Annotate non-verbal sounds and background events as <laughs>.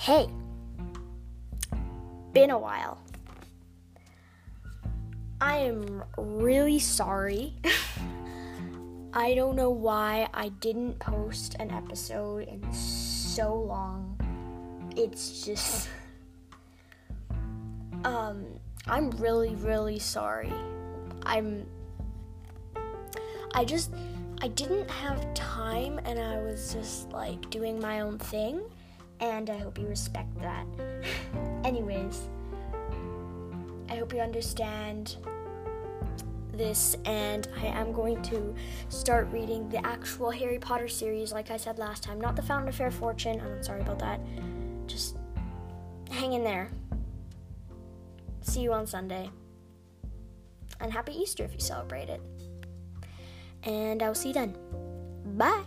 Hey, been a while. I am really sorry. <laughs> I don't know why I didn't post an episode in so long. It's just. Um, I'm really, really sorry. I'm. I just. I didn't have time and I was just like doing my own thing, and I hope you respect that. <laughs> Anyways, I hope you understand this, and I am going to start reading the actual Harry Potter series, like I said last time, not the Fountain of Fair Fortune. I'm sorry about that. Just hang in there. See you on Sunday. And happy Easter if you celebrate it. And I'll see you then. Bye.